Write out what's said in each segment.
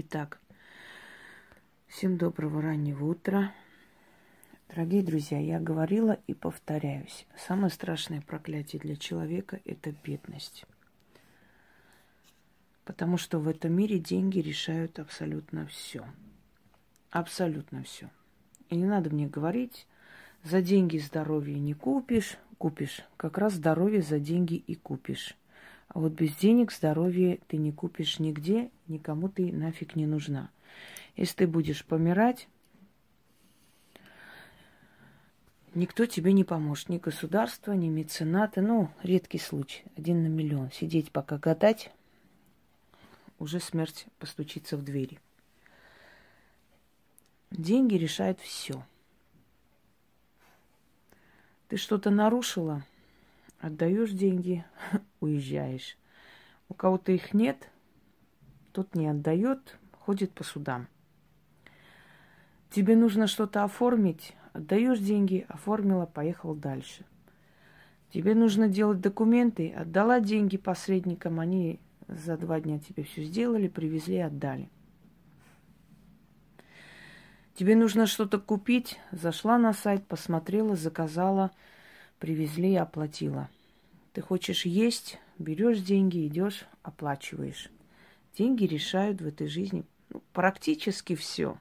Итак, всем доброго раннего утра. Дорогие друзья, я говорила и повторяюсь. Самое страшное проклятие для человека – это бедность. Потому что в этом мире деньги решают абсолютно все. Абсолютно все. И не надо мне говорить, за деньги здоровье не купишь, купишь. Как раз здоровье за деньги и купишь. А вот без денег здоровье ты не купишь нигде, никому ты нафиг не нужна. Если ты будешь помирать, никто тебе не поможет. Ни государство, ни меценаты. Ну, редкий случай. Один на миллион. Сидеть пока гадать, уже смерть постучится в двери. Деньги решают все. Ты что-то нарушила, отдаешь деньги, уезжаешь. У кого-то их нет, тот не отдает, ходит по судам. Тебе нужно что-то оформить, отдаешь деньги, оформила, поехал дальше. Тебе нужно делать документы, отдала деньги посредникам, они за два дня тебе все сделали, привезли, отдали. Тебе нужно что-то купить, зашла на сайт, посмотрела, заказала, привезли, оплатила. Ты хочешь есть, берешь деньги, идешь, оплачиваешь. Деньги решают в этой жизни ну, практически все.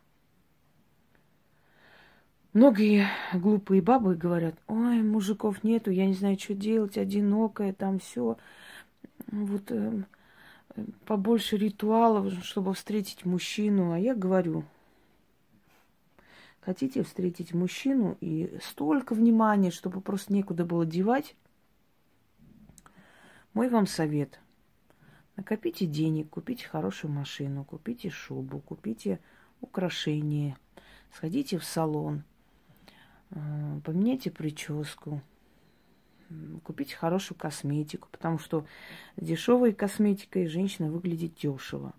Многие глупые бабы говорят, ой, мужиков нету, я не знаю, что делать, одинокая, там все. Вот э, побольше ритуалов, чтобы встретить мужчину. А я говорю, хотите встретить мужчину и столько внимания, чтобы просто некуда было девать, мой вам совет. Накопите денег, купите хорошую машину, купите шубу, купите украшения, сходите в салон, э, поменяйте прическу, купите хорошую косметику, потому что дешевой косметикой женщина выглядит дешево.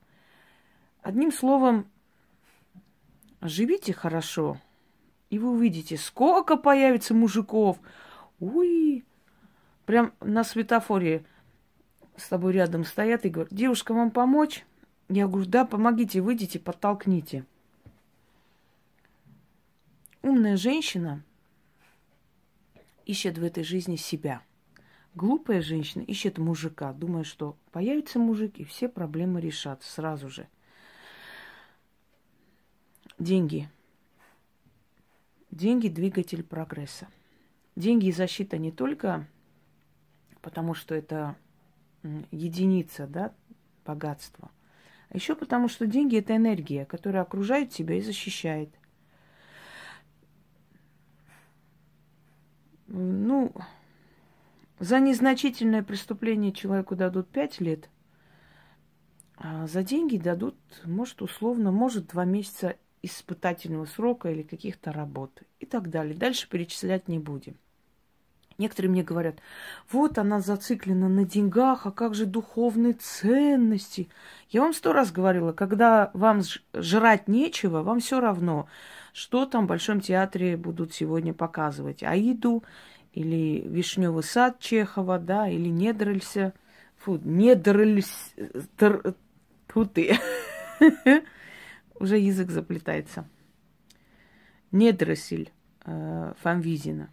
Одним словом, живите хорошо, и вы увидите, сколько появится мужиков. Уй, прям на светофоре с тобой рядом стоят и говорят, девушка, вам помочь? Я говорю, да, помогите, выйдите, подтолкните. Умная женщина ищет в этой жизни себя. Глупая женщина ищет мужика, думая, что появится мужик, и все проблемы решатся сразу же. Деньги. Деньги – двигатель прогресса. Деньги и защита не только потому, что это единица, да, богатства, а еще потому, что деньги – это энергия, которая окружает тебя и защищает. Ну, за незначительное преступление человеку дадут пять лет, а за деньги дадут, может, условно, может, два месяца испытательного срока или каких-то работ и так далее. Дальше перечислять не будем. Некоторые мне говорят, вот она зациклена на деньгах, а как же духовные ценности? Я вам сто раз говорила, когда вам жрать нечего, вам все равно, что там в Большом театре будут сегодня показывать. Аиду или Вишневый сад Чехова, да, или Недрелься. Фу, Недрельс... Фу ты. Уже язык заплетается. Недросель э, Фанвизина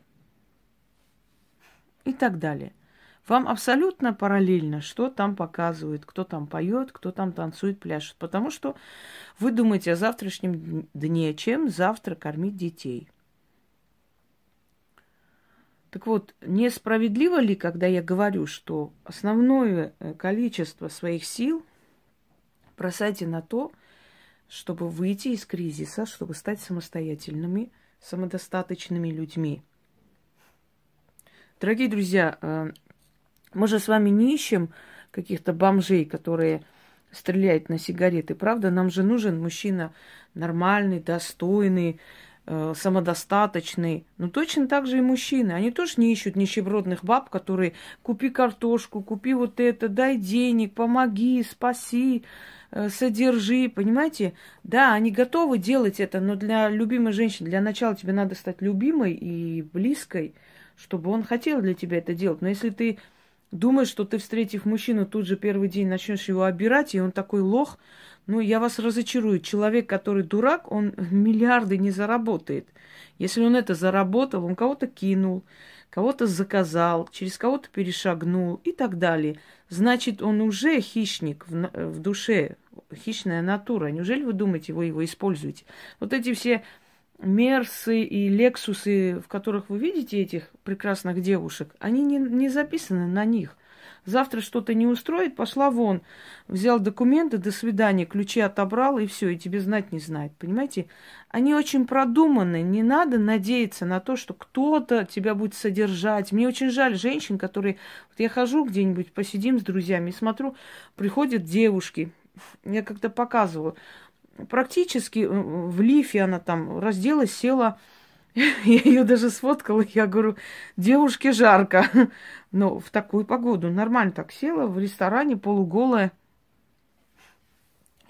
и так далее. Вам абсолютно параллельно, что там показывают, кто там поет, кто там танцует, пляшет. Потому что вы думаете о завтрашнем дне, чем завтра кормить детей. Так вот, несправедливо ли, когда я говорю, что основное э, количество своих сил бросайте на то, чтобы выйти из кризиса, чтобы стать самостоятельными, самодостаточными людьми – Дорогие друзья, э, мы же с вами не ищем каких-то бомжей, которые стреляют на сигареты, правда? Нам же нужен мужчина нормальный, достойный, самодостаточный. Но точно так же и мужчины. Они тоже не ищут нищебродных баб, которые купи картошку, купи вот это, дай денег, помоги, спаси, э, содержи, понимаете? Да, они готовы делать это, но для любимой женщины, для начала тебе надо стать любимой и близкой – чтобы он хотел для тебя это делать. Но если ты думаешь, что ты, встретив мужчину, тут же первый день начнешь его обирать, и он такой лох. Ну, я вас разочарую. Человек, который дурак, он миллиарды не заработает. Если он это заработал, он кого-то кинул, кого-то заказал, через кого-то перешагнул и так далее. Значит, он уже хищник в, в душе, хищная натура. Неужели вы думаете, вы его используете? Вот эти все Мерсы и Лексусы, в которых вы видите этих прекрасных девушек, они не, не записаны на них. Завтра что-то не устроит, пошла вон, взял документы, до свидания, ключи отобрал, и все, и тебе знать не знает. Понимаете? Они очень продуманы. Не надо надеяться на то, что кто-то тебя будет содержать. Мне очень жаль женщин, которые... Вот я хожу где-нибудь, посидим с друзьями смотрю, приходят девушки. Я как-то показывала практически э, в лифе она там разделась, села. Я ее даже сфоткала. Я говорю, девушке жарко. Но в такую погоду нормально так села в ресторане полуголая.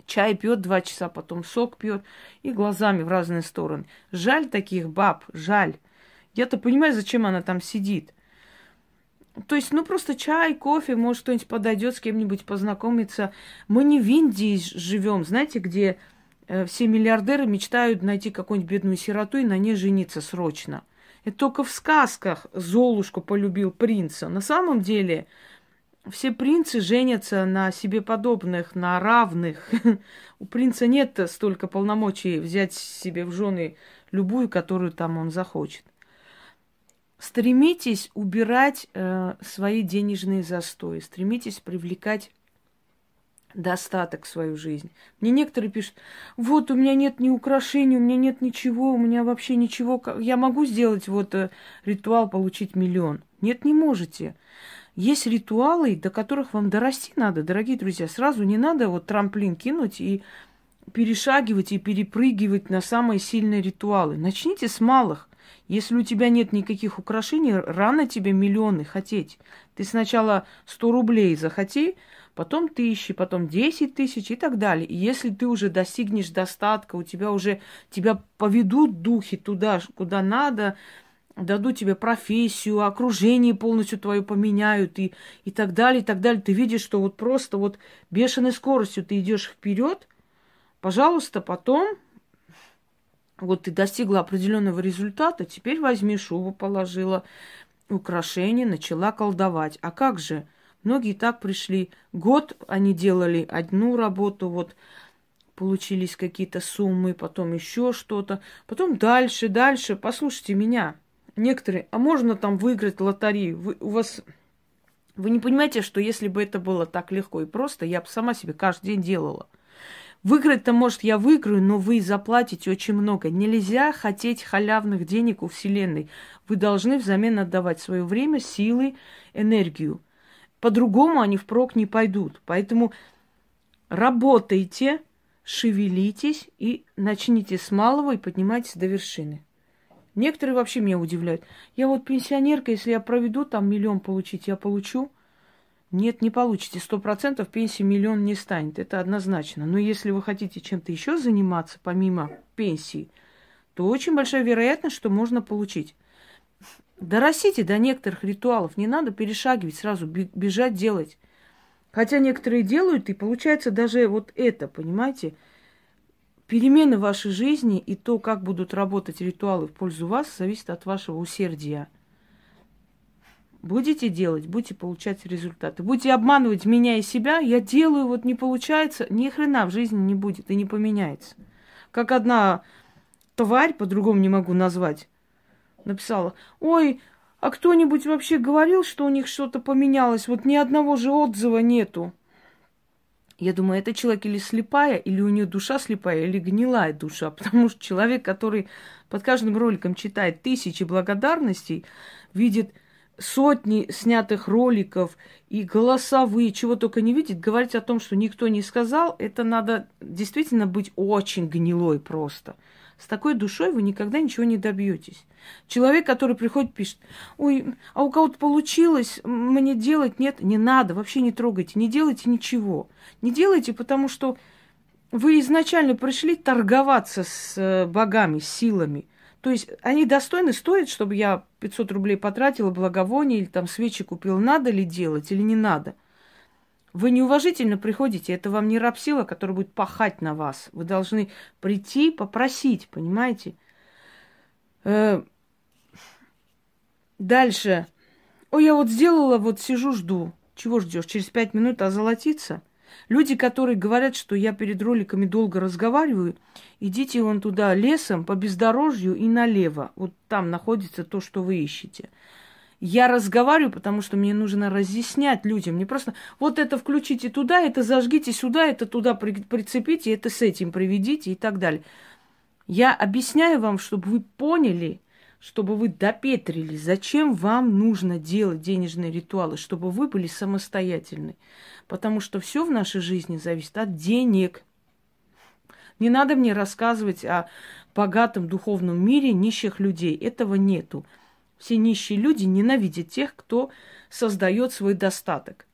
Чай пьет два часа, потом сок пьет и глазами в разные стороны. Жаль таких баб, жаль. Я-то понимаю, зачем она там сидит. То есть, ну просто чай, кофе, может кто-нибудь подойдет с кем-нибудь познакомиться. Мы не в Индии живем, знаете, где все миллиардеры мечтают найти какую-нибудь бедную сироту и на ней жениться срочно. Это только в сказках Золушку полюбил принца. На самом деле все принцы женятся на себе подобных, на равных. У принца нет столько полномочий взять себе в жены любую, которую там он захочет. Стремитесь убирать э, свои денежные застои, стремитесь привлекать достаток в свою жизнь. Мне некоторые пишут, вот у меня нет ни украшений, у меня нет ничего, у меня вообще ничего. Я могу сделать вот э, ритуал, получить миллион. Нет, не можете. Есть ритуалы, до которых вам дорасти надо, дорогие друзья. Сразу не надо вот трамплин кинуть и перешагивать и перепрыгивать на самые сильные ритуалы. Начните с малых. Если у тебя нет никаких украшений, рано тебе миллионы хотеть. Ты сначала 100 рублей захоти, потом тысячи, потом десять тысяч и так далее. И если ты уже достигнешь достатка, у тебя уже тебя поведут духи туда, куда надо, дадут тебе профессию, окружение полностью твое поменяют и, и так далее, и так далее. Ты видишь, что вот просто вот бешеной скоростью ты идешь вперед, пожалуйста, потом вот ты достигла определенного результата, теперь возьми шубу, положила украшение, начала колдовать. А как же? Многие так пришли. Год они делали одну работу, вот получились какие-то суммы, потом еще что-то, потом дальше, дальше. Послушайте меня. Некоторые, а можно там выиграть лотерею? Вы, у вас вы не понимаете, что если бы это было так легко и просто, я бы сама себе каждый день делала. Выиграть-то, может, я выиграю, но вы заплатите очень много. Нельзя хотеть халявных денег у Вселенной. Вы должны взамен отдавать свое время, силы, энергию. По-другому они впрок не пойдут. Поэтому работайте, шевелитесь и начните с малого и поднимайтесь до вершины. Некоторые вообще меня удивляют. Я вот пенсионерка, если я проведу там миллион получить, я получу. Нет, не получите. Сто процентов пенсии миллион не станет. Это однозначно. Но если вы хотите чем-то еще заниматься, помимо пенсии, то очень большая вероятность, что можно получить. Доросите до некоторых ритуалов. Не надо перешагивать сразу, бежать делать. Хотя некоторые делают, и получается даже вот это, понимаете? Перемены вашей жизни и то, как будут работать ритуалы в пользу вас, зависит от вашего усердия. Будете делать, будете получать результаты. Будете обманывать меня и себя, я делаю, вот не получается, ни хрена в жизни не будет и не поменяется. Как одна тварь, по-другому не могу назвать, написала, ой, а кто-нибудь вообще говорил, что у них что-то поменялось? Вот ни одного же отзыва нету. Я думаю, это человек или слепая, или у нее душа слепая, или гнилая душа. Потому что человек, который под каждым роликом читает тысячи благодарностей, видит сотни снятых роликов и голосовые, чего только не видит, говорить о том, что никто не сказал, это надо действительно быть очень гнилой просто. С такой душой вы никогда ничего не добьетесь. Человек, который приходит, пишет, ой, а у кого-то получилось, мне делать нет, не надо, вообще не трогайте, не делайте ничего. Не делайте, потому что вы изначально пришли торговаться с э, богами, с силами. То есть они достойны, стоят, чтобы я 500 рублей потратила, благовоние или там свечи купила. Надо ли делать или не надо? Вы неуважительно приходите, это вам не рабсила, которая будет пахать на вас. Вы должны прийти, попросить, понимаете? Э, дальше. Ой, я вот сделала, вот сижу, жду. Чего ждешь? Через пять минут озолотиться? Люди, которые говорят, что я перед роликами долго разговариваю, идите вон туда лесом по бездорожью и налево. Вот там находится то, что вы ищете. Я разговариваю, потому что мне нужно разъяснять людям. Не просто вот это включите туда, это зажгите сюда, это туда прицепите, это с этим приведите и так далее. Я объясняю вам, чтобы вы поняли, чтобы вы допетрили, зачем вам нужно делать денежные ритуалы, чтобы вы были самостоятельны. Потому что все в нашей жизни зависит от денег. Не надо мне рассказывать о богатом духовном мире нищих людей. Этого нету. Все нищие люди ненавидят тех, кто создает свой достаток.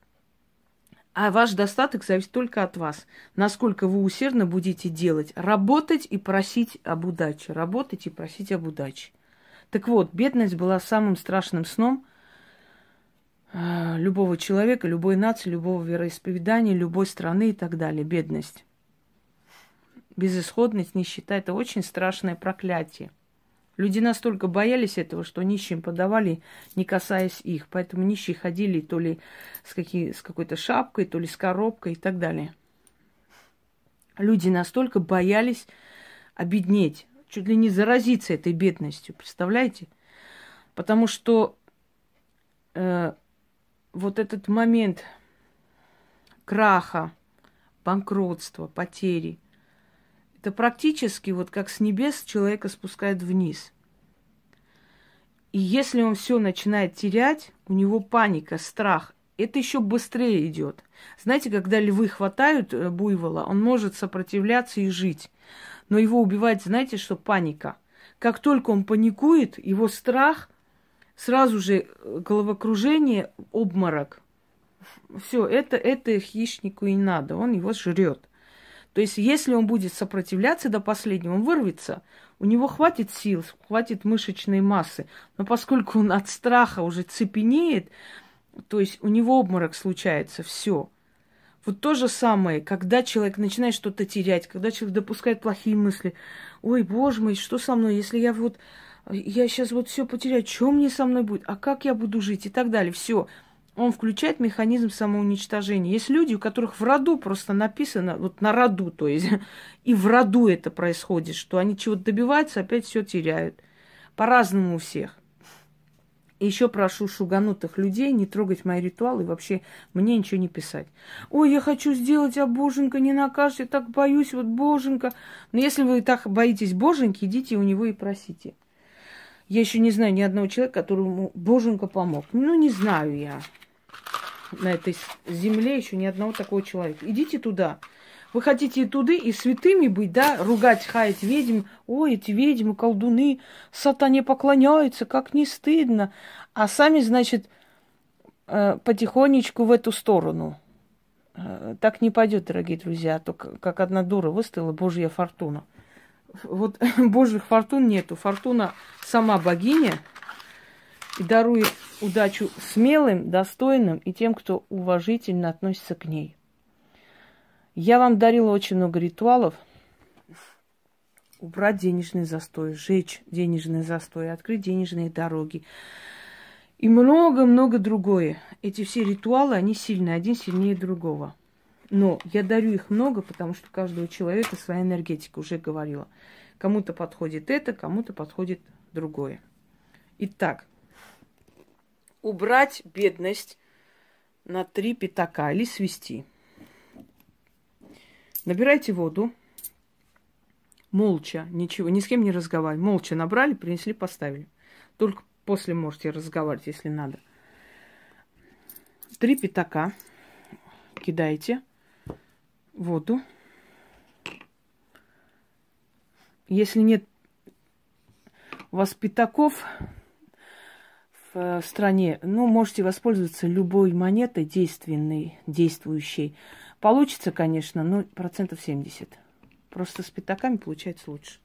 А ваш достаток зависит только от вас. Насколько вы усердно будете делать. Работать и просить об удаче. Работать и просить об удаче. Так вот, бедность была самым страшным сном э, любого человека, любой нации, любого вероисповедания, любой страны и так далее. Бедность. Безысходность, нищета – это очень страшное проклятие. Люди настолько боялись этого, что нищим подавали, не касаясь их. Поэтому нищие ходили то ли с, какие, с какой-то шапкой, то ли с коробкой и так далее. Люди настолько боялись обеднеть чуть ли не заразиться этой бедностью, представляете? Потому что э, вот этот момент краха, банкротства, потери, это практически вот как с небес человека спускает вниз. И если он все начинает терять, у него паника, страх, это еще быстрее идет. Знаете, когда львы хватают э, буйвола, он может сопротивляться и жить но его убивает, знаете, что паника. Как только он паникует, его страх, сразу же э, головокружение, обморок. Все, это, это хищнику и надо, он его жрет. То есть, если он будет сопротивляться до последнего, он вырвется. У него хватит сил, хватит мышечной массы. Но поскольку он от страха уже цепенеет, то есть у него обморок случается, все. Вот то же самое, когда человек начинает что-то терять, когда человек допускает плохие мысли. Ой, боже мой, что со мной, если я вот, я сейчас вот все потеряю, что мне со мной будет, а как я буду жить и так далее. Все. Он включает механизм самоуничтожения. Есть люди, у которых в роду просто написано, вот на роду, то есть, и в роду это происходит, что они чего-то добиваются, опять все теряют. По-разному у всех. И еще прошу шуганутых людей не трогать мои ритуалы, вообще мне ничего не писать. Ой, я хочу сделать, а боженька не накажет, я так боюсь, вот боженька. Но если вы так боитесь боженьки, идите у него и просите. Я еще не знаю ни одного человека, которому боженька помог. Ну, не знаю я на этой земле еще ни одного такого человека. Идите туда. Вы хотите туда и святыми быть, да, ругать, хаять ведьм. Ой, эти ведьмы, колдуны, сатане поклоняются, как не стыдно. А сами, значит, э, потихонечку в эту сторону. Э, так не пойдет, дорогие друзья, а то как одна дура выставила Божья фортуна. Вот Божьих фортун нету. Фортуна сама богиня и дарует удачу смелым, достойным и тем, кто уважительно относится к ней. Я вам дарила очень много ритуалов. Убрать денежный застой, сжечь денежный застой, открыть денежные дороги. И много-много другое. Эти все ритуалы, они сильные, один сильнее другого. Но я дарю их много, потому что у каждого человека своя энергетика, уже говорила. Кому-то подходит это, кому-то подходит другое. Итак, убрать бедность на три пятака или свести – Набирайте воду. Молча, ничего, ни с кем не разговаривать. Молча набрали, принесли, поставили. Только после можете разговаривать, если надо. Три пятака кидаете воду. Если нет у вас пятаков в э, стране, ну, можете воспользоваться любой монетой действенной, действующей. Получится, конечно, но процентов 70. Просто с пятаками получается лучше.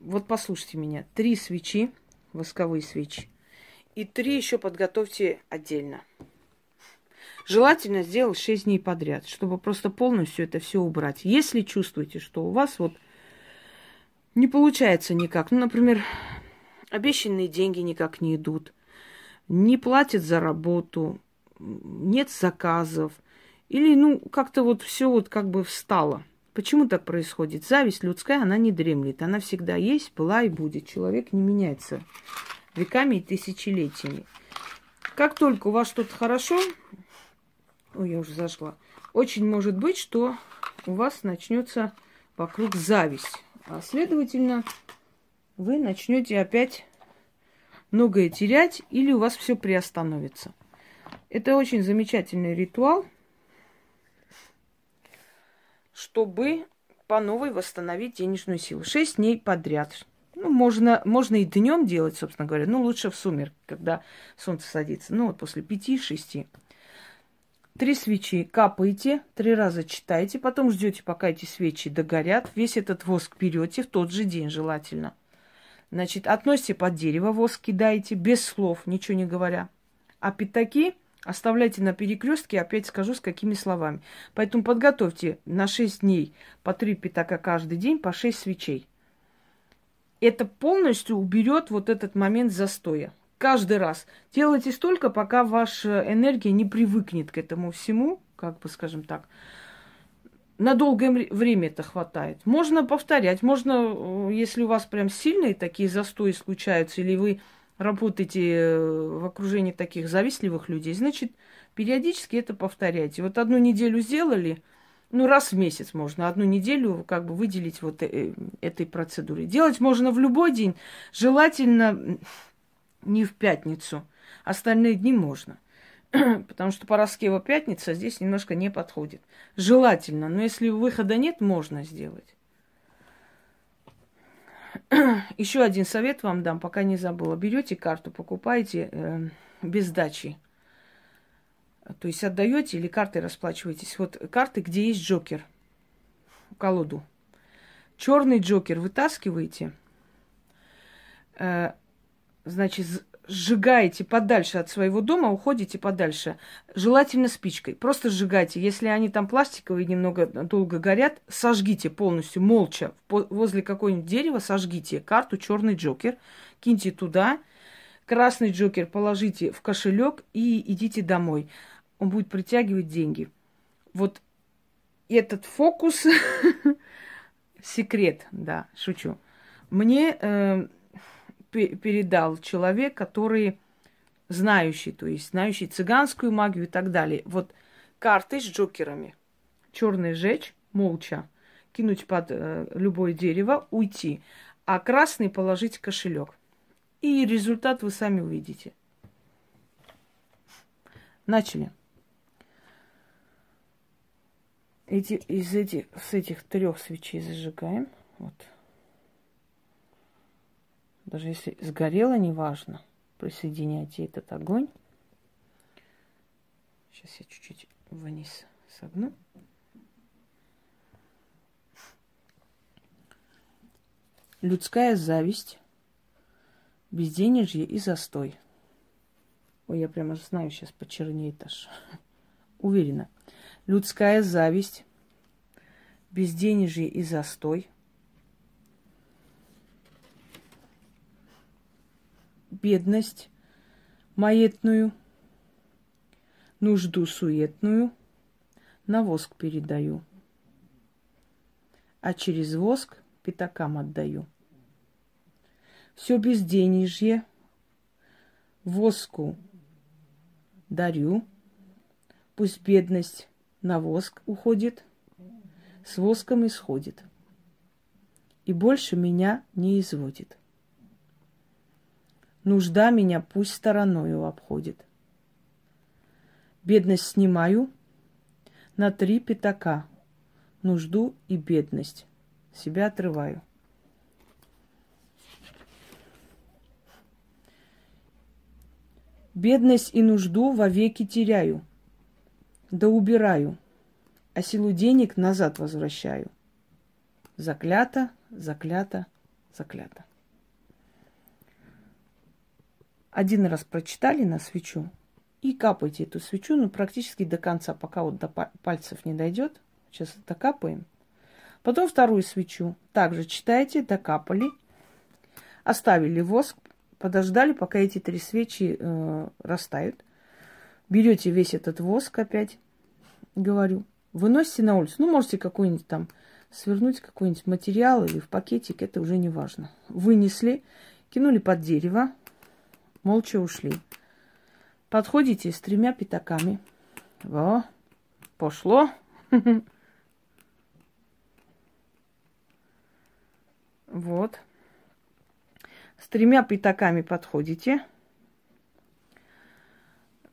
вот послушайте меня. Три свечи, восковые свечи. И три еще подготовьте отдельно. Желательно сделать 6 дней подряд, чтобы просто полностью это все убрать. Если чувствуете, что у вас вот не получается никак, ну, например, обещанные деньги никак не идут, не платят за работу, нет заказов, или, ну, как-то вот все вот как бы встало. Почему так происходит? Зависть людская, она не дремлет. Она всегда есть, была и будет. Человек не меняется веками и тысячелетиями. Как только у вас что-то хорошо, Ой, я уже зашла. Очень может быть, что у вас начнется вокруг зависть. А следовательно, вы начнете опять многое терять или у вас все приостановится. Это очень замечательный ритуал, чтобы по новой восстановить денежную силу. Шесть дней подряд. Ну, можно, можно и днем делать, собственно говоря. Ну, лучше в сумер, когда солнце садится. Ну, вот после пяти-шести. Три свечи капаете, три раза читаете, потом ждете, пока эти свечи догорят. Весь этот воск берете в тот же день желательно. Значит, относите под дерево, воск кидаете, без слов, ничего не говоря. А пятаки оставляйте на перекрестке, опять скажу, с какими словами. Поэтому подготовьте на 6 дней по 3 пятака каждый день, по 6 свечей. Это полностью уберет вот этот момент застоя каждый раз. Делайте столько, пока ваша энергия не привыкнет к этому всему, как бы скажем так. На долгое время это хватает. Можно повторять, можно, э, если у вас прям сильные такие застои случаются, или вы работаете э, в окружении таких завистливых людей, значит, периодически это повторяйте. Вот одну неделю сделали, ну, раз в месяц можно, одну неделю как бы выделить вот э, этой процедуре. Делать можно в любой день. Желательно не в пятницу. Остальные дни можно. Потому что Пороскева пятница здесь немножко не подходит. Желательно, но если выхода нет, можно сделать. Еще один совет вам дам, пока не забыла. Берете карту, покупаете э, без сдачи. То есть отдаете или картой расплачиваетесь. Вот карты, где есть джокер. Колоду. Черный джокер вытаскиваете. Э, значит, сжигаете подальше от своего дома, уходите подальше. Желательно спичкой. Просто сжигайте. Если они там пластиковые, немного долго горят, сожгите полностью, молча. Возле какого-нибудь дерева сожгите карту черный джокер, киньте туда. Красный джокер положите в кошелек и идите домой. Он будет притягивать деньги. Вот этот фокус, секрет, да, шучу. Мне э, передал человек, который знающий, то есть знающий цыганскую магию и так далее. Вот карты с джокерами. Черный жечь, молча, кинуть под э, любое дерево, уйти. А красный положить кошелек. И результат вы сами увидите. Начали. Эти, из этих, с этих трех свечей зажигаем. Вот. Даже если сгорело, неважно. Присоединяйте этот огонь. Сейчас я чуть-чуть вниз согну. Людская зависть, безденежье и застой. Ой, я прямо знаю, сейчас почернеет аж. Уверена. Людская зависть, безденежье и застой – бедность маетную, нужду суетную на воск передаю, а через воск пятакам отдаю. Все безденежье воску дарю, пусть бедность на воск уходит, с воском исходит, и больше меня не изводит. Нужда меня пусть стороною обходит. Бедность снимаю на три пятака. Нужду и бедность. Себя отрываю. Бедность и нужду вовеки теряю, да убираю, а силу денег назад возвращаю. Заклято, заклято, заклято. Один раз прочитали на свечу и капайте эту свечу, ну, практически до конца, пока вот до пальцев не дойдет. Сейчас докапаем. Потом вторую свечу. Также читайте, докапали. Оставили воск, подождали, пока эти три свечи э, растают. Берете весь этот воск опять, говорю, выносите на улицу. Ну, можете какой-нибудь там свернуть какой-нибудь материал или в пакетик, это уже не важно. Вынесли, кинули под дерево, молча ушли. Подходите с тремя пятаками. Во, пошло. Вот. С тремя пятаками подходите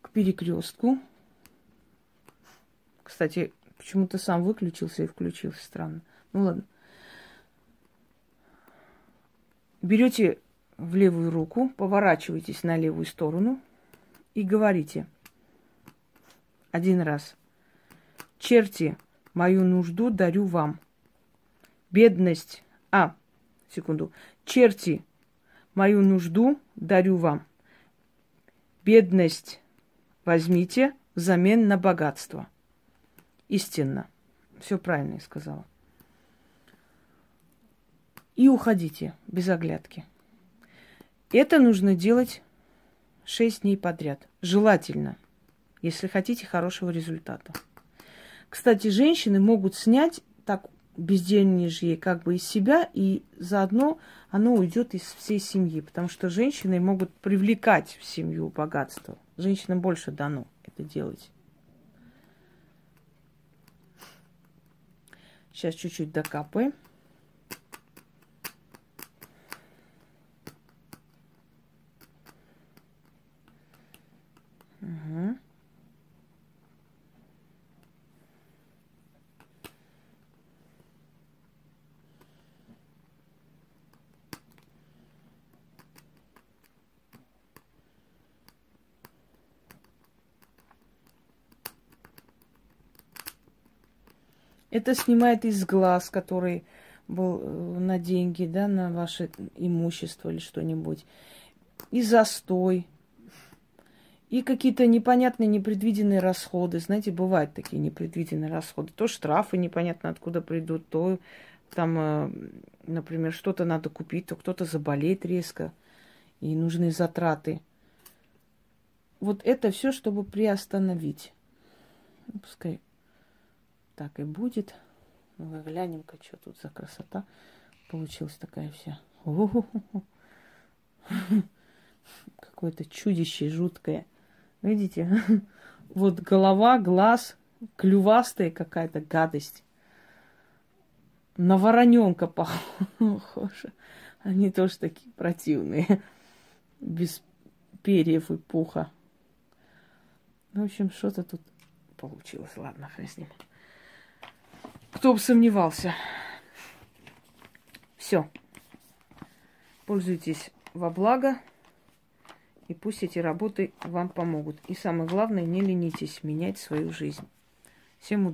к перекрестку. Кстати, почему-то сам выключился и включился. Странно. Ну ладно. Берете в левую руку, поворачиваетесь на левую сторону и говорите один раз. Черти, мою нужду дарю вам. Бедность. А, секунду. Черти, мою нужду дарю вам. Бедность возьмите взамен на богатство. Истинно. Все правильно я сказала и уходите без оглядки. Это нужно делать 6 дней подряд. Желательно, если хотите хорошего результата. Кстати, женщины могут снять так безденежье как бы из себя, и заодно оно уйдет из всей семьи, потому что женщины могут привлекать в семью богатство. Женщинам больше дано это делать. Сейчас чуть-чуть докапаем. Это снимает из глаз, который был э, на деньги, да, на ваше имущество или что-нибудь. И застой, и какие-то непонятные, непредвиденные расходы. Знаете, бывают такие непредвиденные расходы. То штрафы непонятно откуда придут, то там, э, например, что-то надо купить, то кто-то заболеет резко, и нужны затраты. Вот это все, чтобы приостановить. Пускай так и будет. Ну, глянем-ка, что тут за красота получилась такая вся. Какое-то чудище жуткое. Видите? Вот голова, глаз, клювастая какая-то гадость. На вороненка похоже. Они тоже такие противные. Без перьев и пуха. В общем, что-то тут получилось. Ладно, хрен с ним. Кто бы сомневался. Все. Пользуйтесь во благо. И пусть эти работы вам помогут. И самое главное, не ленитесь менять свою жизнь. Всем удачи.